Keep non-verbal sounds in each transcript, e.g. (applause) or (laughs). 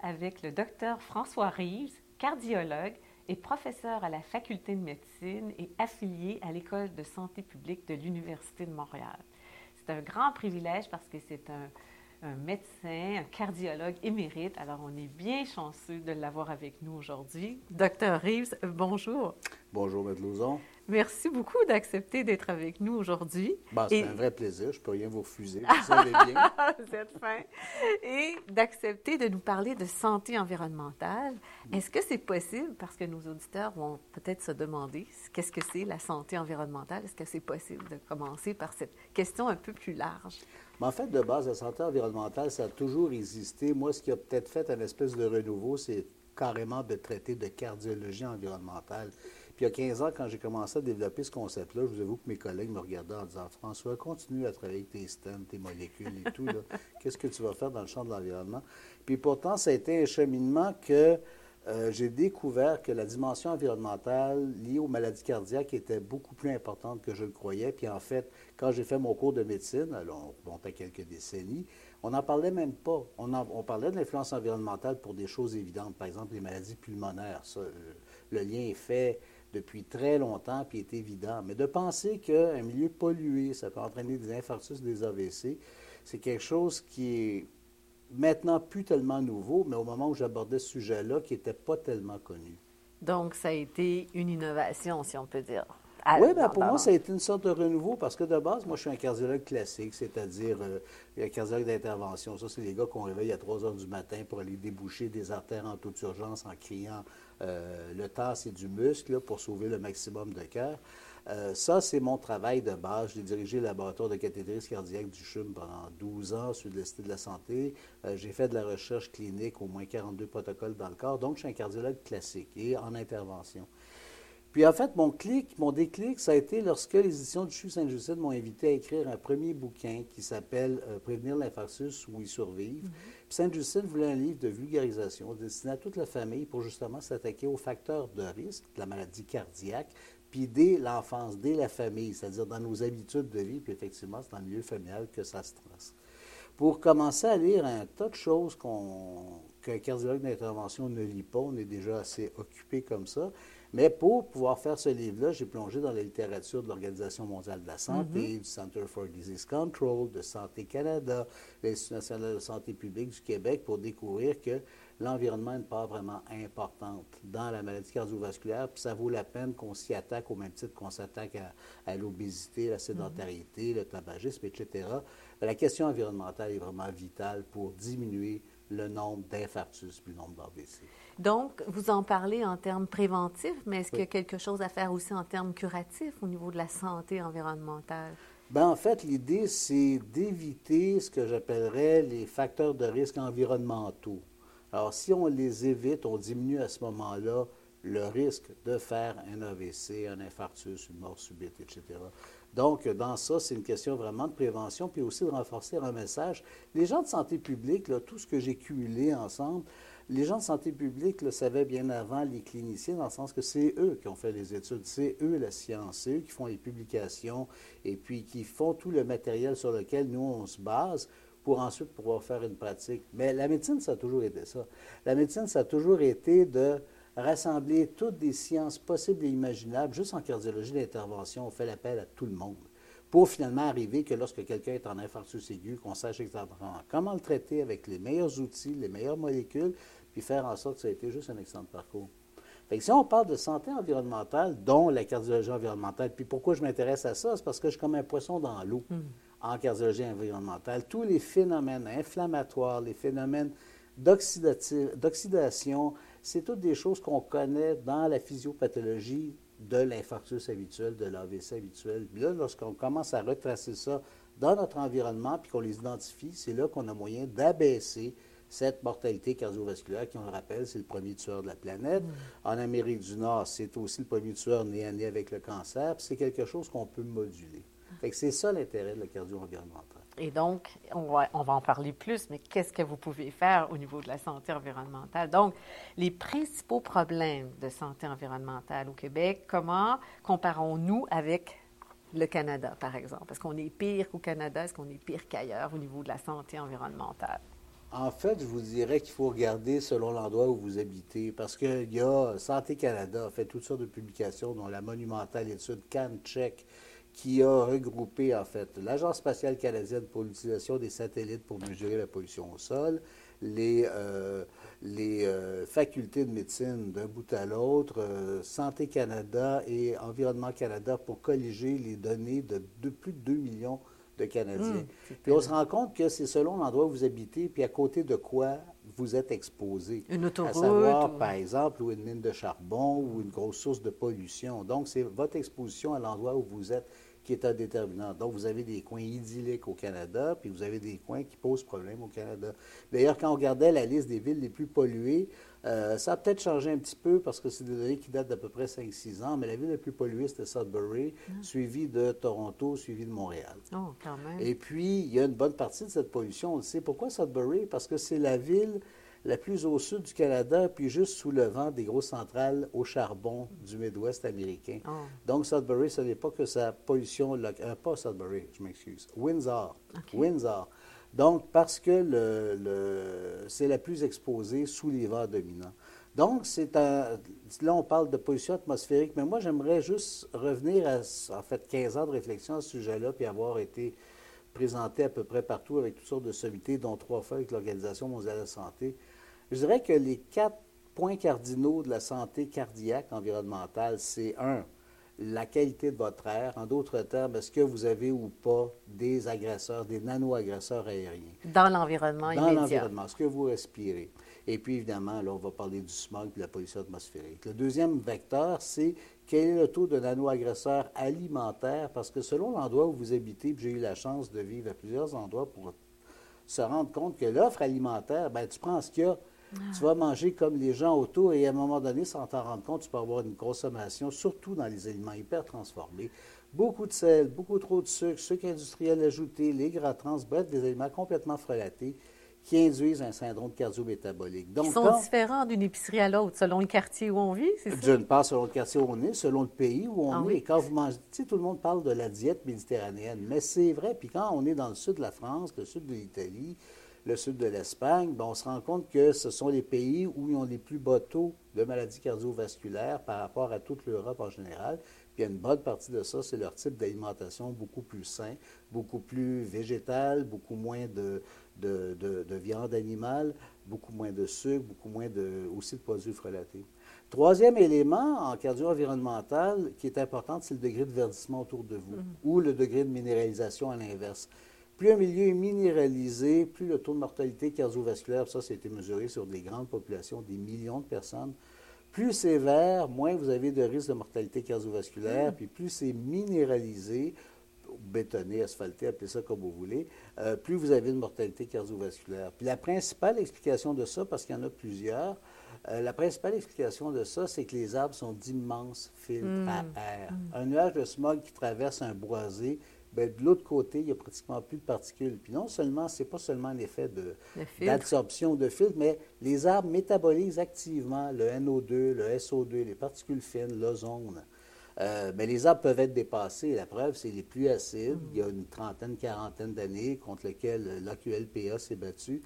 avec le docteur François Reeves, cardiologue et professeur à la faculté de médecine et affilié à l'École de santé publique de l'Université de Montréal. C'est un grand privilège parce que c'est un, un médecin, un cardiologue émérite. Alors, on est bien chanceux de l'avoir avec nous aujourd'hui. Docteur Reeves, bonjour. Bonjour, M. Lauzon. Merci beaucoup d'accepter d'être avec nous aujourd'hui. Ben, c'est un vrai plaisir. Je ne peux rien vous refuser. (laughs) Vous savez bien. vous êtes fin. Et d'accepter de nous parler de santé environnementale. Est-ce que c'est possible, parce que nos auditeurs vont peut-être se demander qu'est-ce que c'est la santé environnementale, est-ce que c'est possible de commencer par cette question un peu plus large? Mais en fait, de base, la santé environnementale, ça a toujours existé. Moi, ce qui a peut-être fait un espèce de renouveau, c'est carrément de traiter de cardiologie environnementale. Puis il y a 15 ans, quand j'ai commencé à développer ce concept-là, je vous avoue que mes collègues me regardaient en disant François, continue à travailler avec tes stents, tes molécules et tout. Qu'est-ce que tu vas faire dans le champ de l'environnement? Puis pourtant, ça a été un cheminement que euh, j'ai découvert que la dimension environnementale liée aux maladies cardiaques était beaucoup plus importante que je le croyais. Puis en fait, quand j'ai fait mon cours de médecine, alors on remonte quelques décennies, on n'en parlait même pas. On, parlait de l'influence environnementale pour des choses évidentes, par exemple les maladies pulmonaires. Ça, le lien est fait depuis très longtemps, puis est évident. Mais de penser qu'un milieu pollué, ça peut entraîner des infarctus, des AVC, c'est quelque chose qui est maintenant plus tellement nouveau, mais au moment où j'abordais ce sujet-là, qui n'était pas tellement connu. Donc, ça a été une innovation, si on peut dire. oui, bien, pour moi, ça a été une sorte de renouveau parce que de base, moi, je suis un cardiologue classique, c'est-à-dire euh, un cardiologue d'intervention. Ça, c'est les gars qu'on réveille à 3 heures du matin pour aller déboucher des artères en toute urgence en criant euh, le tas, c'est du muscle pour sauver le maximum de cœur. Euh, ça, c'est mon travail de base. J'ai dirigé le laboratoire de cathétérisme cardiaque du CHUM pendant 12 ans sur le de la santé. Euh, j'ai fait de la recherche clinique, au moins 42 protocoles dans le corps. Donc, je suis un cardiologue classique et en intervention. Puis en fait, mon clic, mon déclic, ça a été lorsque les éditions du CHU Saint-Justine m'ont invité à écrire un premier bouquin qui s'appelle Prévenir l'infarctus ou y survivre. Mm-hmm. Sainte-Justine voulait un livre de vulgarisation destiné à toute la famille pour justement s'attaquer aux facteurs de risque de la maladie cardiaque, puis dès l'enfance, dès la famille, c'est-à-dire dans nos habitudes de vie, puis effectivement, c'est dans le milieu familial que ça se trace. Pour commencer à lire un tas de choses qu'un cardiologue d'intervention ne lit pas, on est déjà assez occupé comme ça, mais pour pouvoir faire ce livre-là, j'ai plongé dans la littérature de l'Organisation mondiale de la santé, mm-hmm. du Center for Disease Control, de Santé Canada, l'Institut national de santé publique du Québec pour découvrir que l'environnement a une part vraiment importante dans la maladie cardiovasculaire, puis ça vaut la peine qu'on s'y attaque au même titre qu'on s'attaque à, l'obésité, la sédentarité, mm-hmm. le tabagisme, etc. La question environnementale est vraiment vitale pour diminuer le nombre d'infarctus puis le nombre d'AVC. Donc, vous en parlez en termes préventifs, mais est-ce qu'il y a quelque chose à faire aussi en termes curatifs au niveau de la santé environnementale? Bien, en fait, l'idée, c'est d'éviter ce que j'appellerais les facteurs de risque environnementaux. Alors, si on les évite, on diminue à ce moment-là le risque de faire un AVC, un infarctus, une mort subite, etc. Donc, dans ça, c'est une question vraiment de prévention, puis aussi de renforcer un message. Les gens de santé publique, tout ce que j'ai cumulé ensemble, les gens de santé publique le savaient bien avant les cliniciens, dans le sens que c'est eux qui ont fait les études, c'est eux la science, c'est eux qui font les publications et puis qui font tout le matériel sur lequel nous, on se base pour ensuite pouvoir faire une pratique. Mais la médecine, ça a toujours été ça. La médecine, ça a toujours été de rassembler toutes les sciences possibles et imaginables. Juste en cardiologie d'intervention, on fait l'appel à tout le monde pour finalement arriver que lorsque quelqu'un est en infarctus aigu, qu'on sache exactement comment le traiter avec les meilleurs outils, les meilleures molécules, puis faire en sorte que ça a été juste un excellent parcours. Fait que si on parle de santé environnementale, dont la cardiologie environnementale, puis pourquoi je m'intéresse à ça, c'est parce que je suis comme un poisson dans l'eau hmm. En cardiologie environnementale. Tous les phénomènes inflammatoires, les phénomènes d'oxydation, c'est toutes des choses qu'on connaît dans la physiopathologie de l'infarctus habituel, de l'AVC habituel. Puis là, lorsqu'on commence à retracer ça dans notre environnement puis qu'on les identifie, c'est là qu'on a moyen d'abaisser cette mortalité cardiovasculaire qui, on le rappelle, c'est le premier tueur de la planète. Mm. En Amérique du Nord, c'est aussi le premier tueur né à né avec le cancer. C'est quelque chose qu'on peut moduler. C'est ça l'intérêt de la cardio-environnementale. Et donc, on va, on va en parler plus, mais qu'est-ce que vous pouvez faire au niveau de la santé environnementale? Donc, les principaux problèmes de santé environnementale au Québec, comment comparons-nous avec le Canada, par exemple? Est-ce qu'on est pire qu'au Canada? Est-ce qu'on est pire qu'ailleurs au niveau de la santé environnementale? En fait, je vous dirais qu'il faut regarder selon l'endroit où vous habitez, parce qu'il y a Santé Canada a fait toutes sortes de publications, dont la monumentale étude CanCheck, qui a regroupé en fait l'Agence spatiale canadienne pour l'utilisation des satellites pour mesurer la pollution au sol, les, euh, les euh, facultés de médecine d'un bout à l'autre, euh, Santé Canada et Environnement Canada pour colliger les données de, plus de 2 millions de Canadiens. Mmh, puis on se rend compte que c'est selon l'endroit où vous habitez, puis à côté de quoi vous êtes exposé. Une autoroute. À savoir, par exemple, ou une mine de charbon ou une grosse source de pollution. Donc, c'est votre exposition à l'endroit où vous êtes qui est un déterminant. Donc, vous avez des coins idylliques au Canada, puis vous avez des coins qui posent problème au Canada. D'ailleurs, quand on regardait la liste des villes les plus polluées, euh, ça a peut-être changé un petit peu parce que c'est des données qui datent d'à peu près 5-6 ans, mais la ville la plus polluée, c'était Sudbury, ah. suivie de Toronto, suivie de Montréal. Oh, quand même. Et puis, il y a une bonne partie de cette pollution, on le sait. Pourquoi Sudbury? Parce que c'est la ville la plus au sud du Canada, puis juste sous le vent des grosses centrales au charbon du Midwest américain. Oh. Donc, Sudbury, ce n'est pas que sa pollution euh, pas Sudbury, je m'excuse, Windsor. Windsor. Donc, parce que le, c'est la plus exposée sous les vents dominants. Donc, c'est un. Là, on parle de pollution atmosphérique, mais moi, j'aimerais juste revenir à, en fait, 15 ans de réflexion à ce sujet-là, puis avoir été présenté à peu près partout avec toutes sortes de sommités, dont trois fois avec l'Organisation mondiale de la santé. Je dirais que les quatre points cardinaux de la santé cardiaque environnementale, c'est un, la qualité de votre air. En d'autres termes, est-ce que vous avez ou pas des agresseurs, des nano-agresseurs aériens? Dans l'environnement immédiat. Dans l'environnement, ce que vous respirez. Et puis, évidemment, là, on va parler du smog et de la pollution atmosphérique. Le deuxième vecteur, c'est quel est le taux de nano-agresseurs alimentaires? Parce que selon l'endroit où vous habitez, j'ai eu la chance de vivre à plusieurs endroits pour se rendre compte que l'offre alimentaire, ben, tu prends ce qu'il y a tu vas manger comme les gens autour et à un moment donné, sans t'en rendre compte, tu peux avoir une consommation, surtout dans les aliments hyper transformés. Beaucoup de sel, beaucoup trop de sucre, sucre industriel ajouté, les gras trans, bref, des aliments complètement frelatés qui induisent un syndrome cardio-métabolique. Donc, Ils sont différents d'une épicerie à l'autre, selon le quartier où on vit, c'est ça? D'une part, selon le quartier où on est, selon le pays où on ah est. quand vous mangez, tu sais, tout le monde parle de la diète méditerranéenne, mais c'est vrai. Puis quand on est dans le sud de la France, le sud de l'Italie, le sud de l'Espagne, ben, on se rend compte que ce sont les pays où ils ont les plus bas taux de maladies cardiovasculaires par rapport à toute l'Europe en général. Puis il y a une bonne partie de ça, c'est leur type d'alimentation beaucoup plus sain, beaucoup plus végétal, beaucoup moins de, de, viande animale, beaucoup moins de sucre, beaucoup moins de, aussi de produits frelatés. Troisième élément en cardio-environnemental qui est important, c'est le degré de verdissement autour de vous mm-hmm. ou le degré de minéralisation à l'inverse. Plus un milieu est minéralisé, plus le taux de mortalité cardiovasculaire, ça, été mesuré sur des grandes populations, des millions de personnes, plus c'est vert, moins vous avez de risque de mortalité cardiovasculaire, mm. puis plus c'est minéralisé, bétonné, asphalté, appelez ça comme vous voulez, euh, plus vous avez de mortalité cardiovasculaire. Puis la principale explication de ça, parce qu'il y en a plusieurs, euh, la principale explication de ça, c'est que les arbres sont d'immenses filtres mm. à air. Mm. Un nuage de smog qui traverse un boisé Bien, de l'autre côté, il n'y a pratiquement plus de particules. Puis non seulement, ce n'est pas seulement un effet d'absorption de, filtre, mais les arbres métabolisent activement le NO2, le SO2, les particules fines, l'ozone. Euh, mais les arbres peuvent être dépassés. La preuve, c'est les pluies acides. Il y a une trentaine, quarantaine d'années contre lesquelles l'AQLPA s'est battu,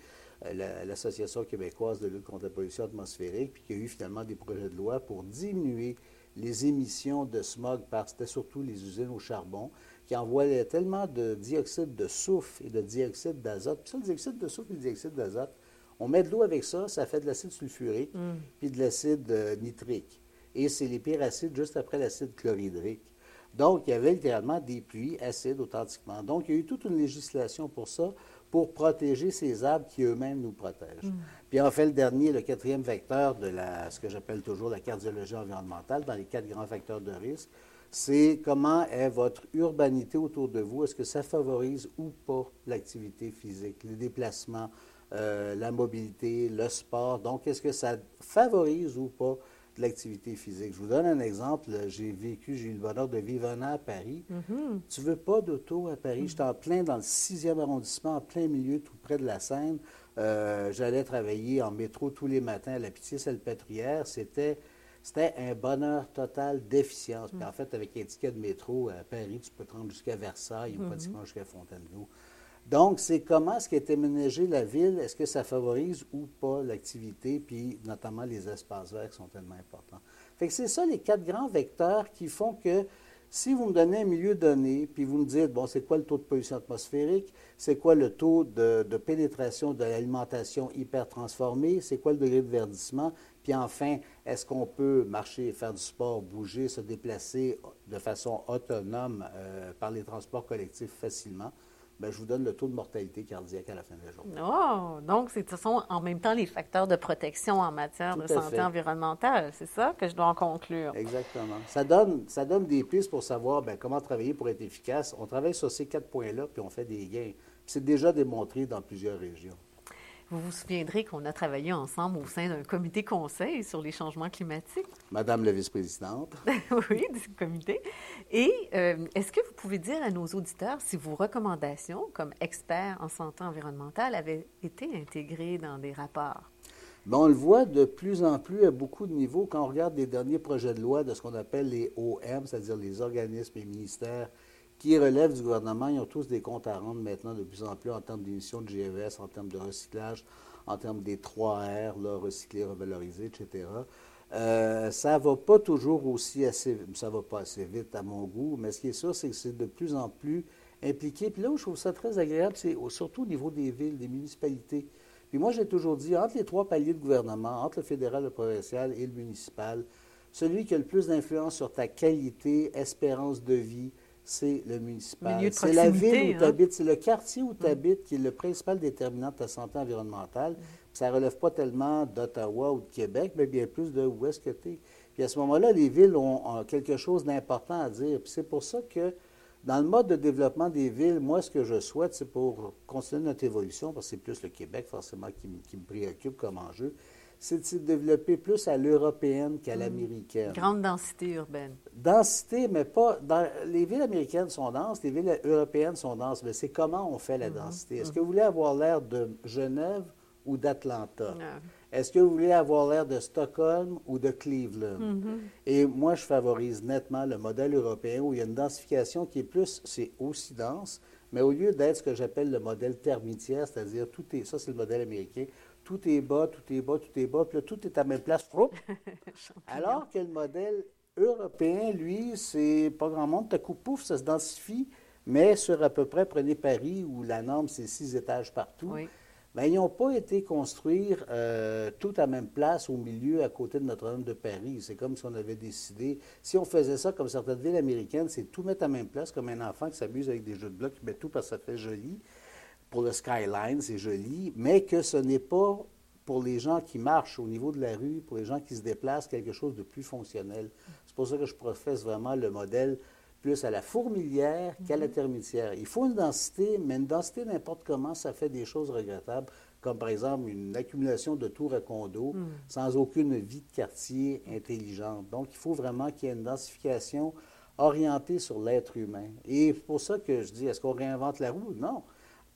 euh, l'Association québécoise de lutte contre la pollution atmosphérique, puis qu'il y a eu finalement des projets de loi pour diminuer les émissions de smog par, c'était surtout les usines au charbon, qui envoyaient tellement de dioxyde de soufre et de dioxyde d'azote. Puis ça, le dioxyde de soufre et le dioxyde d'azote, on met de l'eau avec ça, ça fait de l'acide sulfurique, mm. puis de l'acide euh, nitrique. Et c'est les pires acides juste après l'acide chlorhydrique. Donc, il y avait littéralement des pluies acides authentiquement. Donc, il y a eu toute une législation pour ça, pour protéger ces arbres qui eux-mêmes nous protègent. Mm. Puis en fait, le dernier, le quatrième vecteur de la, ce que j'appelle toujours la cardiologie environnementale, dans les quatre grands facteurs de risque, c'est comment est votre urbanité autour de vous. Est-ce que ça favorise ou pas l'activité physique, les déplacements, euh, la mobilité, le sport? Donc, est-ce que ça favorise ou pas l'activité physique? Je vous donne un exemple. J'ai vécu, j'ai eu le bonheur de vivre un an à Paris. Mm-hmm. Tu veux pas d'auto à Paris? J'étais en plein dans le sixième arrondissement, en plein milieu, tout près de la Seine. Euh, j'allais travailler en métro tous les matins à la Pitié-Salpêtrière. C'était C'était un bonheur total d'efficience. Puis en fait, avec un ticket de métro à Paris, tu peux te rendre jusqu'à Versailles ou pratiquement jusqu'à Fontainebleau. Donc, c'est comment ce qui est aménagé la ville, est-ce que ça favorise ou pas l'activité, puis notamment les espaces verts qui sont tellement importants. Fait que c'est ça les quatre grands vecteurs qui font que si vous me donnez un milieu donné, puis vous me dites, bon, c'est quoi le taux de pollution atmosphérique, c'est quoi le taux de, de pénétration de l'alimentation hyper transformée, c'est quoi le degré de verdissement, puis enfin, est-ce qu'on peut marcher, faire du sport, bouger, se déplacer de façon autonome euh, par les transports collectifs facilement? Bien, je vous donne le taux de mortalité cardiaque à la fin de la journée. Oh, donc ce sont en même temps les facteurs de protection en matière Tout de santé fait. environnementale. C'est ça que je dois en conclure. Exactement. Ça donne, ça donne des pistes pour savoir ben, comment travailler pour être efficace. On travaille sur ces quatre points-là, puis on fait des gains. C'est déjà démontré dans plusieurs régions. Vous vous souviendrez qu'on a travaillé ensemble au sein d'un comité conseil sur les changements climatiques. (laughs) Madame la vice-présidente. (laughs) oui, du comité. Et euh, est-ce que vous pouvez dire à nos auditeurs si vos recommandations comme expert en santé environnementale avaient été intégrées dans des rapports? Ben, on le voit de plus en plus à beaucoup de niveaux quand on regarde les derniers projets de loi de ce qu'on appelle les OM, c'est-à-dire les organismes et ministères qui relèvent du gouvernement. Ils ont tous des comptes à rendre maintenant de plus en plus en termes d'émissions de GES, en termes de recyclage, en termes des 3 R, recycler, revaloriser, etc. Euh, ça va pas toujours aussi assez, ça va pas assez vite à mon goût, mais ce qui est sûr, c'est que c'est de plus en plus impliqué. Puis là où je trouve ça très agréable, c'est surtout au niveau des villes, des municipalités. Puis moi, j'ai toujours dit, entre les trois paliers de gouvernement, entre le fédéral, le provincial et le municipal, celui qui a le plus d'influence sur ta qualité, espérance de vie, c'est le municipal. C'est la ville où tu hein. habites, c'est le quartier où tu habites qui est le principal déterminant de ta santé environnementale. Puis ça ne relève pas tellement d'Ottawa ou de Québec, mais bien plus de où est-ce que tu es. Puis à ce moment-là, les villes ont, ont quelque chose d'important à dire. Puis c'est pour ça que dans le mode de développement des villes, moi, ce que je souhaite, c'est pour continuer notre évolution, parce que c'est plus le Québec forcément qui, me- qui me préoccupe comme enjeu, c'est de se développer plus à l'européenne qu'à l'américaine? Grande densité urbaine. Densité, mais pas. Dans, les villes américaines sont denses, les villes européennes sont denses, mais c'est comment on fait la densité? Est-ce que vous voulez avoir l'air de Genève ou d'Atlanta? Est-ce que vous voulez avoir l'air de Stockholm ou de Cleveland? Et moi, je favorise nettement le modèle européen où il y a une densification qui est plus, c'est aussi dense, mais au lieu d'être ce que j'appelle le modèle termitière, c'est-à-dire tout est, ça c'est le modèle américain, tout est bas, tout est bas, tout est bas, puis là, tout est à même place. Froup! (laughs) Alors que le modèle européen, lui, c'est pas grand monde, tout coup, pouf, ça se densifie, mais sur à peu près, prenez Paris, où la norme, c'est six étages partout. Oui. Ben, ils n'ont pas été construire euh, tout à même place au milieu à côté de Notre-Dame de Paris. C'est comme si on avait décidé, si on faisait ça comme certaines villes américaines, c'est tout mettre à même place, comme un enfant qui s'amuse avec des jeux de blocs, qui met tout parce que ça fait joli. Pour le skyline, c'est joli, mais que ce n'est pas pour les gens qui marchent au niveau de la rue, pour les gens qui se déplacent, quelque chose de plus fonctionnel. C'est pour ça que je professe vraiment le modèle plus à la fourmilière qu'à la termitière. Il faut une densité, mais une densité n'importe comment, ça fait des choses regrettables, comme par exemple une accumulation de tours à condos sans aucune vie de quartier intelligente. Donc, il faut vraiment qu'il y ait une densification orientée sur l'être humain. Et c'est pour ça que je dis, est-ce qu'on réinvente la roue? Non.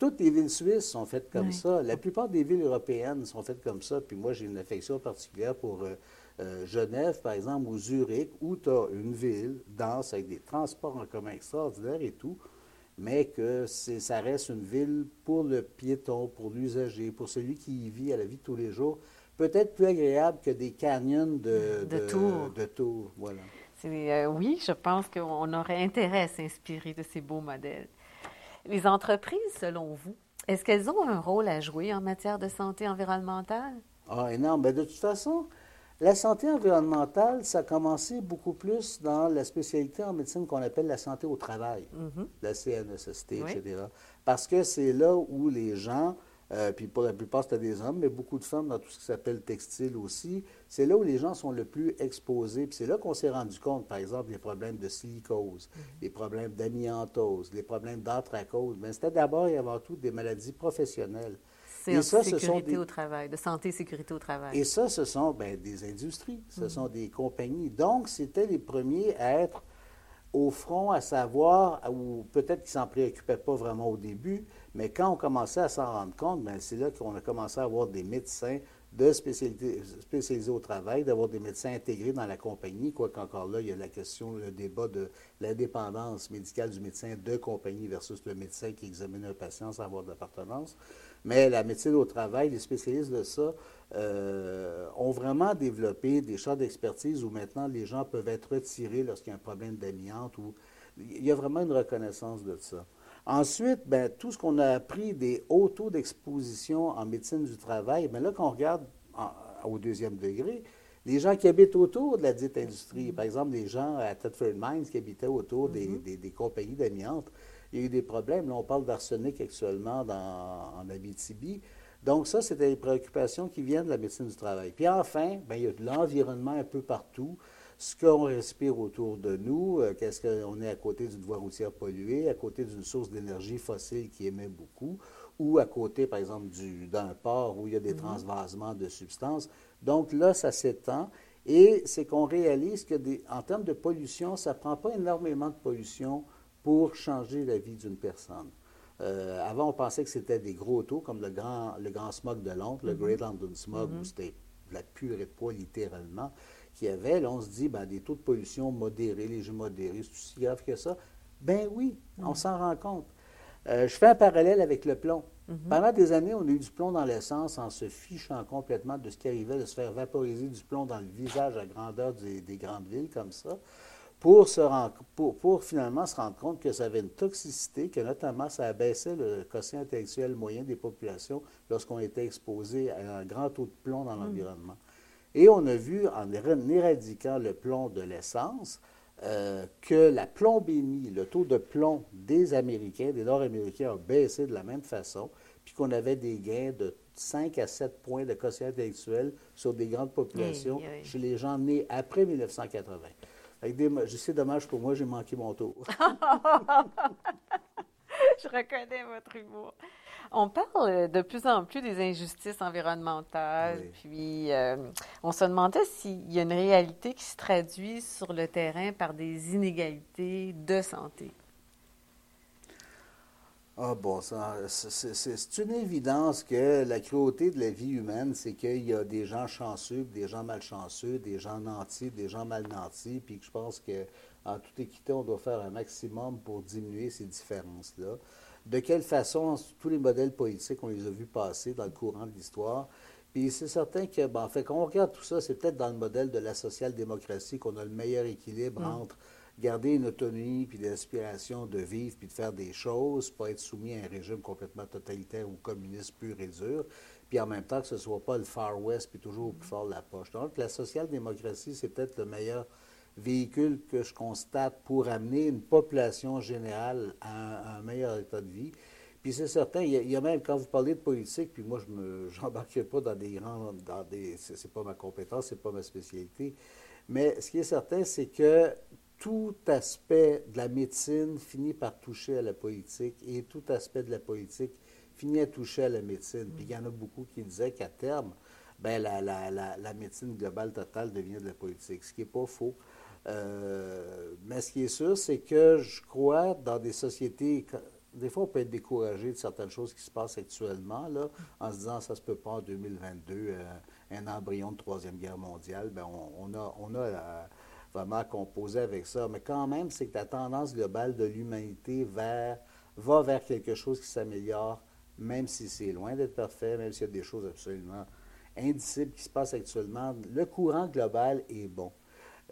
Toutes les villes suisses sont faites comme Oui. ça. La plupart des villes européennes sont faites comme ça. Puis moi, j'ai une affection particulière pour euh, euh, Genève, par exemple, ou Zurich, où tu as une ville dense avec des transports en commun extraordinaires et tout, mais que ça reste une ville pour le piéton, pour l'usager, pour celui qui y vit à la vie de tous les jours. Peut-être plus agréable que des canyons de, De tours. de tours, voilà. Euh, oui, je pense qu'on aurait intérêt à s'inspirer de ces beaux modèles. Les entreprises, selon vous, est-ce qu'elles ont un rôle à jouer en matière de santé environnementale? Ah, énorme. Ben, de toute façon, la santé environnementale, ça a commencé beaucoup plus dans la spécialité en médecine qu'on appelle la santé au travail, la CNSST, Oui. etc. Parce que c'est là où les gens, euh, puis pour la plupart c'était des hommes, mais beaucoup de femmes dans tout ce qui s'appelle textile aussi, c'est là où les gens sont le plus exposés. Puis c'est là qu'on s'est rendu compte, par exemple, les problèmes de silicose, les problèmes d'amiantose, les problèmes d'anthracose. Mais c'était d'abord et avant tout des maladies professionnelles. C'est en ça, ce sont sécurité des- au travail, de santé et sécurité au travail. et ça, ce sont ben, des industries, ce sont des compagnies. Donc, c'était les premiers à être au front, à savoir, ou peut-être qu'ils ne s'en préoccupaient pas vraiment au début, mais quand on commençait à s'en rendre compte, ben, c'est là qu'on a commencé à avoir des médecins de spécialiser au travail, d'avoir des médecins intégrés dans la compagnie, quoique encore là, il y a la question, le débat de l'indépendance médicale du médecin de compagnie versus le médecin qui examine un patient sans avoir d'appartenance. Mais la médecine au travail, les spécialistes de ça euh, ont vraiment développé des champs d'expertise où maintenant les gens peuvent être retirés lorsqu'il y a un problème d'amiante. Ou... Il y a vraiment une reconnaissance de ça. Ensuite, ben, tout ce qu'on a appris des hauts taux d'exposition en médecine du travail, bien là, quand on regarde au deuxième degré, les gens qui habitent autour de la dite industrie, par exemple, les gens à Thetford Mines qui habitaient autour des, mm-hmm. compagnies d'amiante, il y a eu des problèmes. Là, on parle d'arsenic actuellement dans, en Abitibi. Donc, ça, c'était des préoccupations qui viennent de la médecine du travail. Puis enfin, bien, il y a de l'environnement un peu partout ce qu'on respire autour de nous, euh, qu'est-ce qu'on est à côté d'une voie routière polluée, à côté d'une source d'énergie fossile qui émet beaucoup, ou à côté, par exemple, d'un port où il y a des mhm. transvasements de substances. Donc là, ça s'étend. Et c'est qu'on réalise que, en termes de pollution, ça ne prend pas énormément de pollution pour changer la vie d'une personne. Euh, avant, on pensait que c'était des gros taux, comme le grand, le grand smog de Londres, le mhm. Great London Smog, où mhm. c'était de la purée de poids, littéralement qu'il y avait, là, on se dit, ben, des taux de pollution modérés, légers modérés, c'est aussi grave que ça? Ben oui, on mm. s'en rend compte. Euh, je fais un parallèle avec le plomb. Mm-hmm. Pendant des années, on a eu du plomb dans l'essence en se fichant complètement de ce qui arrivait de se faire vaporiser du plomb dans le visage à grandeur des, grandes villes comme ça, pour, se pour, pour, finalement se rendre compte que ça avait une toxicité, que notamment ça abaissait le quotient intellectuel moyen des populations lorsqu'on était exposé à un grand taux de plomb dans mm. l'environnement. Et on a vu, en éradiquant le plomb de l'essence, euh, que la plombémie, le taux de plomb des Américains, des Nord-Américains, a baissé de la même façon, puis qu'on avait des gains de 5 à 7 points de quotient intellectuel sur des grandes populations chez les gens nés après 1980. C'est dommage pour moi, j'ai manqué mon tour. (laughs) Je reconnais votre humour. On parle de plus en plus des injustices environnementales, puis euh, on se demandait s'il y a une réalité qui se traduit sur le terrain par des inégalités de santé. Ah bon, c'est une évidence que la cruauté de la vie humaine, c'est qu'il y a des gens chanceux, des gens malchanceux, des gens nantis, des gens mal nantis, puis que je pense qu'en toute équité, on doit faire un maximum pour diminuer ces différences-là de quelle façon tous les modèles politiques, on les a vus passer dans le courant de l'histoire. Puis c'est certain que, ben, en fait, quand on regarde tout ça, c'est peut-être dans le modèle de la social-démocratie qu'on a le meilleur équilibre mm. entre garder une autonomie, puis l'aspiration de vivre, puis de faire des choses, pas être soumis à un régime complètement totalitaire ou communiste pur et dur, puis en même temps que ce ne soit pas le Far West, puis toujours au plus fort de la poche. Donc, la social-démocratie, c'est peut-être le meilleur véhicule que je constate pour amener une population générale à un, meilleur état de vie. Puis c'est certain, il y, a, même, quand vous parlez de politique, puis moi, je ne (laughs) j'embarquerai pas dans des grands, dans des, c'est pas ma compétence, c'est pas ma spécialité, mais ce qui est certain, c'est que tout aspect de la médecine finit par toucher à la politique et tout aspect de la politique finit à toucher à la médecine. Puis il y en a beaucoup qui disaient qu'à terme, ben, la, la, la, médecine globale totale devient de la politique, ce qui n'est pas faux. Euh, mais ce qui est sûr, c'est que je crois dans des sociétés. Des fois, on peut être découragé de certaines choses qui se passent actuellement, là, en se disant ça se peut pas en 2022, euh, un embryon de Troisième Guerre mondiale. Bien, on, a, on a vraiment composé avec ça. Mais quand même, c'est que la tendance globale de l'humanité vers, va vers quelque chose qui s'améliore, même si c'est loin d'être parfait, même s'il y a des choses absolument indicibles qui se passent actuellement. Le courant global est bon.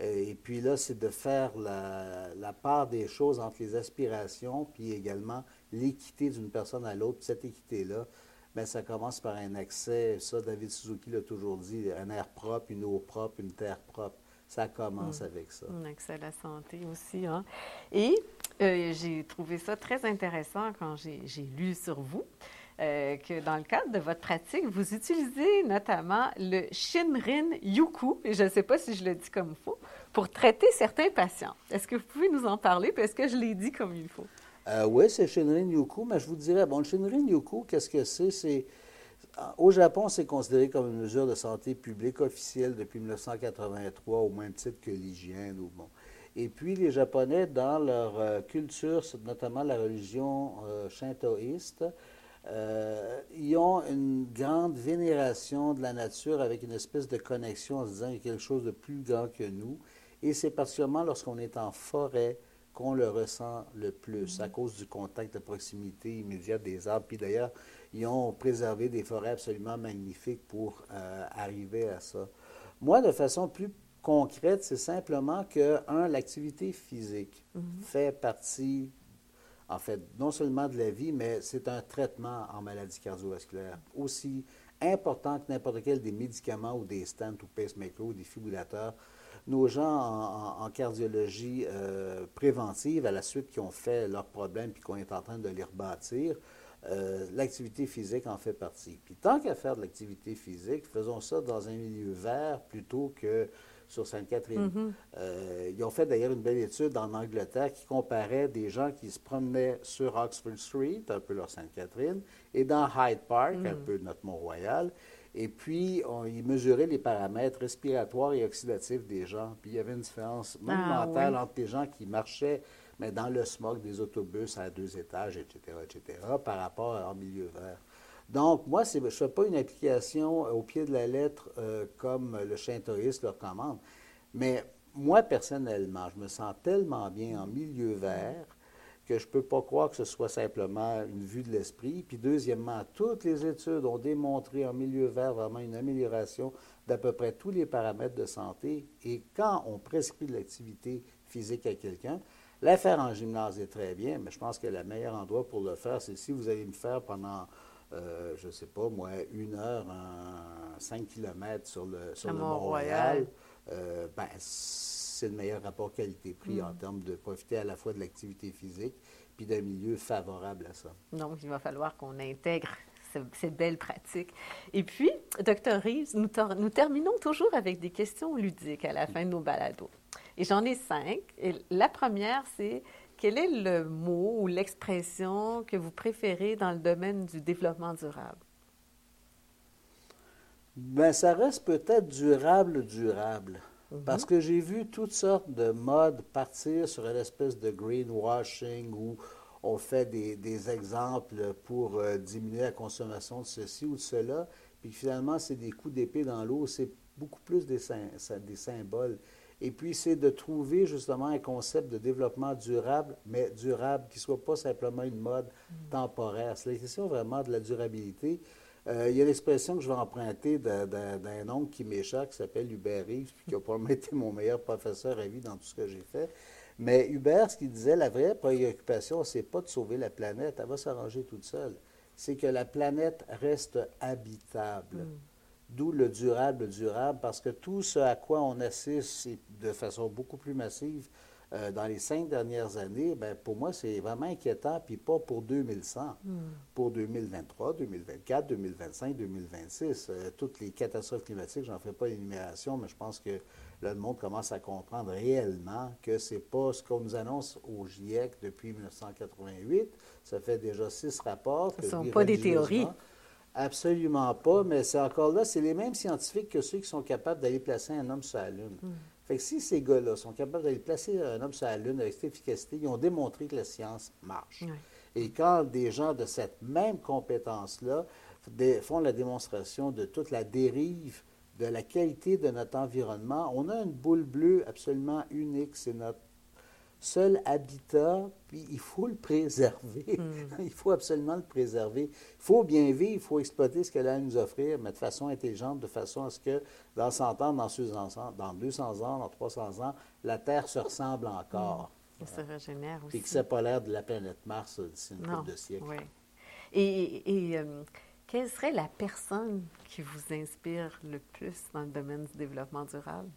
Euh, et puis là, c'est de faire la, part des choses entre les aspirations, puis également l'équité d'une personne à l'autre. Cette équité-là, bien, ça commence par un accès, ça, David Suzuki l'a toujours dit, un air propre, une eau propre, une terre propre. Ça commence mm. avec ça. Un accès à la santé aussi. Hein? Et euh, j'ai trouvé ça très intéressant quand j'ai lu sur vous. Euh, que dans le cadre de votre pratique, vous utilisez notamment le Shinrin Yuku, et je ne sais pas si je le dis comme il faut, pour traiter certains patients. Est-ce que vous pouvez nous en parler, puis est-ce que je l'ai dit comme il faut? Euh, oui, c'est Shinrin Yuku, mais je vous dirais, bon, le Shinrin Yuku, qu'est-ce que c'est? C'est au Japon, c'est considéré comme une mesure de santé publique officielle depuis 1983, au même titre que l'hygiène. Bon. Et puis, les Japonais, dans leur euh, culture, notamment la religion shintoïste, euh, ils ont une grande vénération de la nature avec une espèce de connexion en se disant qu'il y a quelque chose de plus grand que nous. Et c'est particulièrement lorsqu'on est en forêt qu'on le ressent le plus à cause du contact de proximité immédiate des arbres. Puis d'ailleurs, ils ont préservé des forêts absolument magnifiques pour euh, arriver à ça. Moi, de façon plus concrète, c'est simplement que, un, l'activité physique mm-hmm. fait partie en fait, non seulement de la vie, mais c'est un traitement en maladie cardiovasculaire aussi important que n'importe quel des médicaments ou des stents ou pacemakers ou des fibrillateurs. Nos gens en, cardiologie euh, préventive, à la suite qui ont fait leurs problèmes puis qu'on est en train de les rebâtir, euh, l'activité physique en fait partie. Puis tant qu'à faire de l'activité physique, faisons ça dans un milieu vert plutôt que sur Sainte-Catherine. Mm-hmm. Euh, ils ont fait d'ailleurs une belle étude en Angleterre qui comparait des gens qui se promenaient sur Oxford Street, un peu leur Sainte-Catherine, et dans Hyde Park, un mm. peu notre Mont-Royal. Et puis, on, ils mesuraient les paramètres respiratoires et oxydatifs des gens. Puis, il y avait une différence ah, mentale entre les gens qui marchaient mais dans le smog des autobus à deux étages, etc., etc., par rapport en milieu vert. Donc, moi, je ne fais pas une application au pied de la lettre euh, comme le touriste le recommande. Mais moi, personnellement, je me sens tellement bien en milieu vert que je ne peux pas croire que ce soit simplement une vue de l'esprit. Puis deuxièmement, toutes les études ont démontré en milieu vert vraiment une amélioration d'à peu près tous les paramètres de santé. Et quand on prescrit de l'activité physique à quelqu'un, la faire en gymnase est très bien, mais je pense que le meilleur endroit pour le faire, c'est si vous allez me faire pendant euh, je ne sais pas, moi, une heure en 5 km sur le, sur Mont-Royal, euh, ben, c'est le meilleur rapport qualité-prix en mm. termes de profiter à la fois de l'activité physique puis d'un milieu favorable à ça. Donc, il va falloir qu'on intègre ces belles pratiques. Et puis, Dr. Reeves, nous, nous, terminons toujours avec des questions ludiques à la fin de nos balados. Et j'en ai cinq. Et la première, c'est quel est le mot ou l'expression que vous préférez dans le domaine du développement durable? Bien, ça reste peut-être durable, durable. Mhm. Parce que j'ai vu toutes sortes de modes partir sur une espèce de greenwashing où on fait des, exemples pour euh, diminuer la consommation de ceci ou de cela, puis finalement, c'est des coups d'épée dans l'eau, c'est beaucoup plus des, des symboles. Et puis, c'est de trouver justement un concept de développement durable, mais durable, qui ne soit pas simplement une mode temporaire. C'est la question vraiment de la durabilité. Euh, il y a l'expression que je vais emprunter d'un oncle qui m'échappe, qui s'appelle Hubert Reeves, qui a probablement été mon meilleur professeur à vie dans tout ce que j'ai fait. Mais Hubert, ce qu'il disait, la vraie préoccupation, c'est pas de sauver la planète, elle va s'arranger toute seule. C'est que la planète reste habitable. Mm. D'où le durable, durable, parce que tout ce à quoi on assiste de façon beaucoup plus massive euh, dans les cinq dernières années, ben, pour moi, c'est vraiment inquiétant, puis pas pour 2100, hmm. pour 2023, 2024, 2025, 2026. toutes les catastrophes climatiques, j'en fais pas l'énumération, mais je pense que le monde commence à comprendre réellement que c'est pas ce qu'on nous annonce au GIEC depuis 1988. Ça fait déjà six rapports. Ce ne sont pas des théories. Absolument pas, mais c'est encore là, c'est les mêmes scientifiques que ceux qui sont capables d'aller placer un homme sur la Lune. Hmm. Fait que si ces gars-là sont capables d'aller placer un homme sur la Lune avec cette efficacité, ils ont démontré que la science marche. Et quand des gens de cette même compétence-là font la démonstration de toute la dérive de la qualité de notre environnement, on a une boule bleue absolument unique. C'est notre seul habitat, puis il faut le préserver. Hmm. (laughs) il faut absolument le préserver. Il faut bien vivre, il faut exploiter ce qu'elle a à nous offrir, mais de façon intelligente, de façon à ce que dans 100 ans, dans 200 ans, dans 200 ans, dans 300 ans, la Terre se ressemble encore. Hmm. Ça se régénère aussi. Et que ce pas l'air de la planète Mars d'ici une couple de siècles. Oui. Et, euh, quelle serait la personne qui vous inspire le plus dans le domaine du développement durable?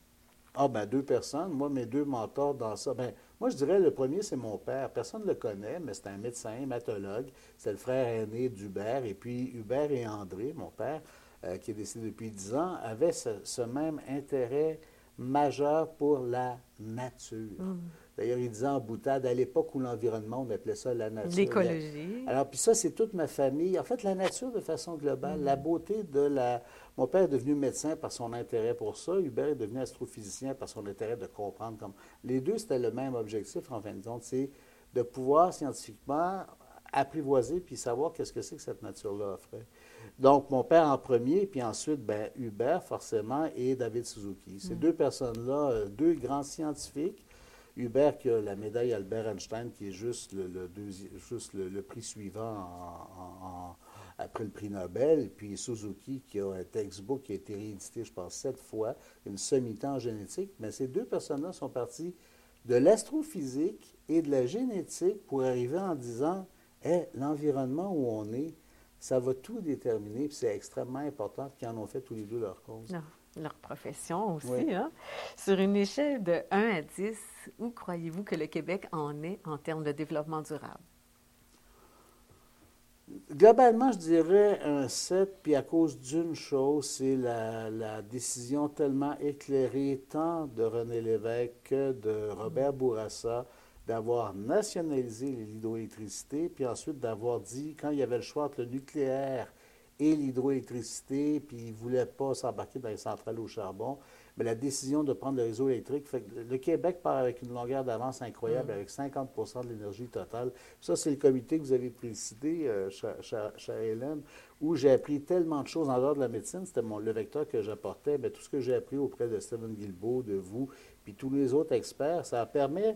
Ah, ben deux personnes. Moi, mes deux mentors dans ça. Ben, moi, je dirais le premier, c'est mon père. Personne ne le connaît, mais c'est un médecin, hématologue. C'est le frère aîné d'Hubert. Et puis, Hubert et André, mon père, euh, qui est décédé depuis dix ans, avaient ce, même intérêt majeur pour la nature. Mm. D'ailleurs, il disait en boutade, à l'époque où l'environnement, on appelait ça la nature. L'écologie. Alors, puis ça, c'est toute ma famille. En fait, la nature de façon globale, la beauté de la... Mon père est devenu médecin par son intérêt pour ça. Hubert est devenu astrophysicien par son intérêt de comprendre comme... Les deux, c'était le même objectif, en fin de compte, c'est de pouvoir scientifiquement apprivoiser puis savoir qu'est-ce que c'est que cette nature-là offrait. Donc, mon père en premier, puis ensuite, ben, Hubert, forcément, et David Suzuki. Ces mm. deux personnes-là, euh, deux grands scientifiques. Hubert qui a la médaille Albert Einstein, qui est juste le, juste le, prix suivant après le prix Nobel, puis Suzuki qui a un textbook qui a été réédité, je pense, sept fois, une semi-temps génétique. Mais ces deux personnes-là sont parties de l'astrophysique et de la génétique pour arriver en disant, hey, l'environnement où on est, ça va tout déterminer, puis c'est extrêmement important qu'ils en ont fait tous les deux leur cause. Non, leur profession aussi. Hein? Sur une échelle de 1 à 10, où croyez-vous que le Québec en est en termes de développement durable? Globalement, je dirais un 7, puis à cause d'une chose, c'est la, la, décision tellement éclairée tant de René Lévesque que de Robert Bourassa d'avoir nationalisé l'hydroélectricité, puis ensuite d'avoir dit, quand il y avait le choix entre le nucléaire et l'hydroélectricité, puis il ne voulait pas s'embarquer dans les centrales au charbon, mais la décision de prendre le réseau électrique, fait que le Québec part avec une longueur d'avance incroyable, mm. avec 50 de l'énergie totale. Ça, c'est le comité que vous avez présidé, euh, chère, Hélène, où j'ai appris tellement de choses en dehors de la médecine. C'était le vecteur que j'apportais. Mais tout ce que j'ai appris auprès de Stephen Guilbeault, de vous, puis tous les autres experts, ça permet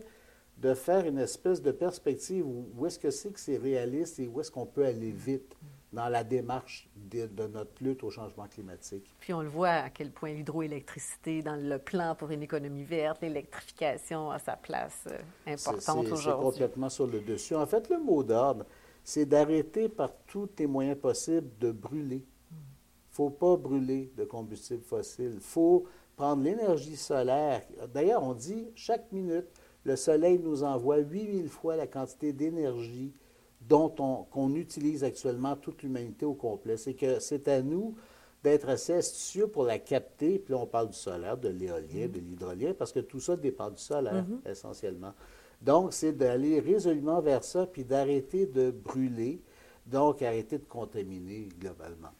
de faire une espèce de perspective où, est-ce que c'est que c'est réaliste et où est-ce qu'on peut aller vite dans la démarche de, notre lutte au changement climatique. Puis on le voit à quel point l'hydroélectricité, dans le plan pour une économie verte, l'électrification a sa place euh, importante aujourd'hui. C'est complètement sur le dessus. En fait, le mot d'ordre, c'est d'arrêter par tous les moyens possibles de brûler. Il ne faut pas brûler de combustible fossile. Il faut prendre l'énergie solaire. D'ailleurs, on dit chaque minute, le Soleil nous envoie 8000 fois la quantité d'énergie dont on, qu'on utilise actuellement toute l'humanité au complet. C'est que c'est à nous d'être assez astucieux pour la capter. Puis là, on parle du solaire, de l'éolien, mm-hmm. de l'hydrolien, parce que tout ça dépend du solaire, mm-hmm. essentiellement. Donc, c'est d'aller résolument vers ça, puis d'arrêter de brûler, donc arrêter de contaminer globalement.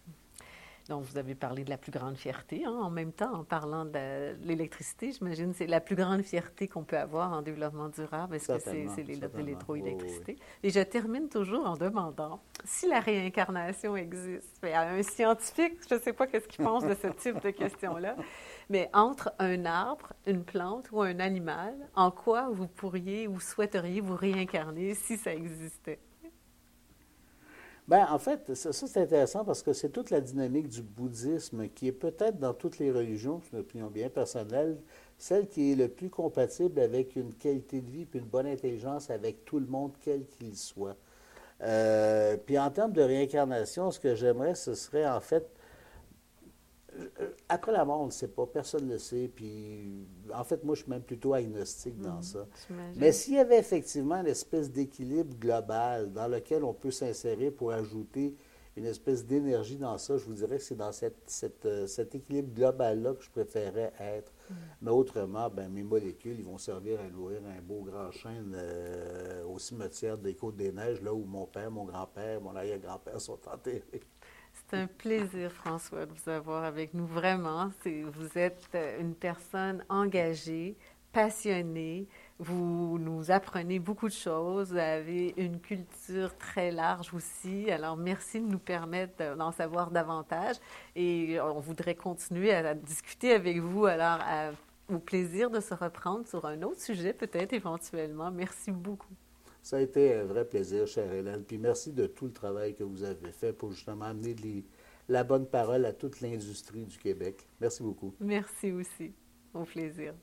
Donc, vous avez parlé de la plus grande fierté. Hein, en même temps, en parlant de l'électricité, j'imagine c'est la plus grande fierté qu'on peut avoir en développement durable. Est-ce que c'est l'électroélectricité? Et je termine toujours en demandant si la réincarnation existe. Mais un scientifique, je ne sais pas qu'est-ce qu'il pense de ce (laughs) type de question-là, mais entre un arbre, une plante ou un animal, en quoi vous pourriez ou souhaiteriez vous réincarner si ça existait? Bien, en fait, ça, c'est intéressant parce que c'est toute la dynamique du bouddhisme qui est peut-être dans toutes les religions, c'est une opinion bien personnelle, celle qui est le plus compatible avec une qualité de vie et une bonne intelligence avec tout le monde, quel qu'il soit. Euh, puis en termes de réincarnation, ce que j'aimerais, ce serait en fait après la mort, on ne sait pas, personne ne le sait. Puis, en fait, moi, je suis même plutôt agnostique dans mhm, ça. Mais s'il y avait effectivement une espèce d'équilibre global dans lequel on peut s'insérer pour ajouter une espèce d'énergie dans ça, je vous dirais que c'est dans cette, euh, cet équilibre global-là que je préférerais être. Mhm. Mais autrement, ben, mes molécules, ils vont servir à nourrir un beau grand chêne euh, au cimetière des Côtes-des-Neiges, là où mon père, mon grand-père, mon arrière-grand-père sont enterrés. C'est un plaisir, François, de vous avoir avec nous. Vraiment, vous êtes euh, une personne engagée, passionnée. Vous nous apprenez beaucoup de choses. Vous avez une culture très large aussi. Alors, merci de nous permettre d'en savoir davantage. Et on voudrait continuer à, discuter avec vous. Alors, au plaisir de se reprendre sur un autre sujet, peut-être éventuellement. Merci beaucoup. Ça a été un vrai plaisir, chère Hélène. Puis merci de tout le travail que vous avez fait pour justement amener la bonne parole à toute l'industrie du Québec. Merci beaucoup. Merci aussi. Au plaisir.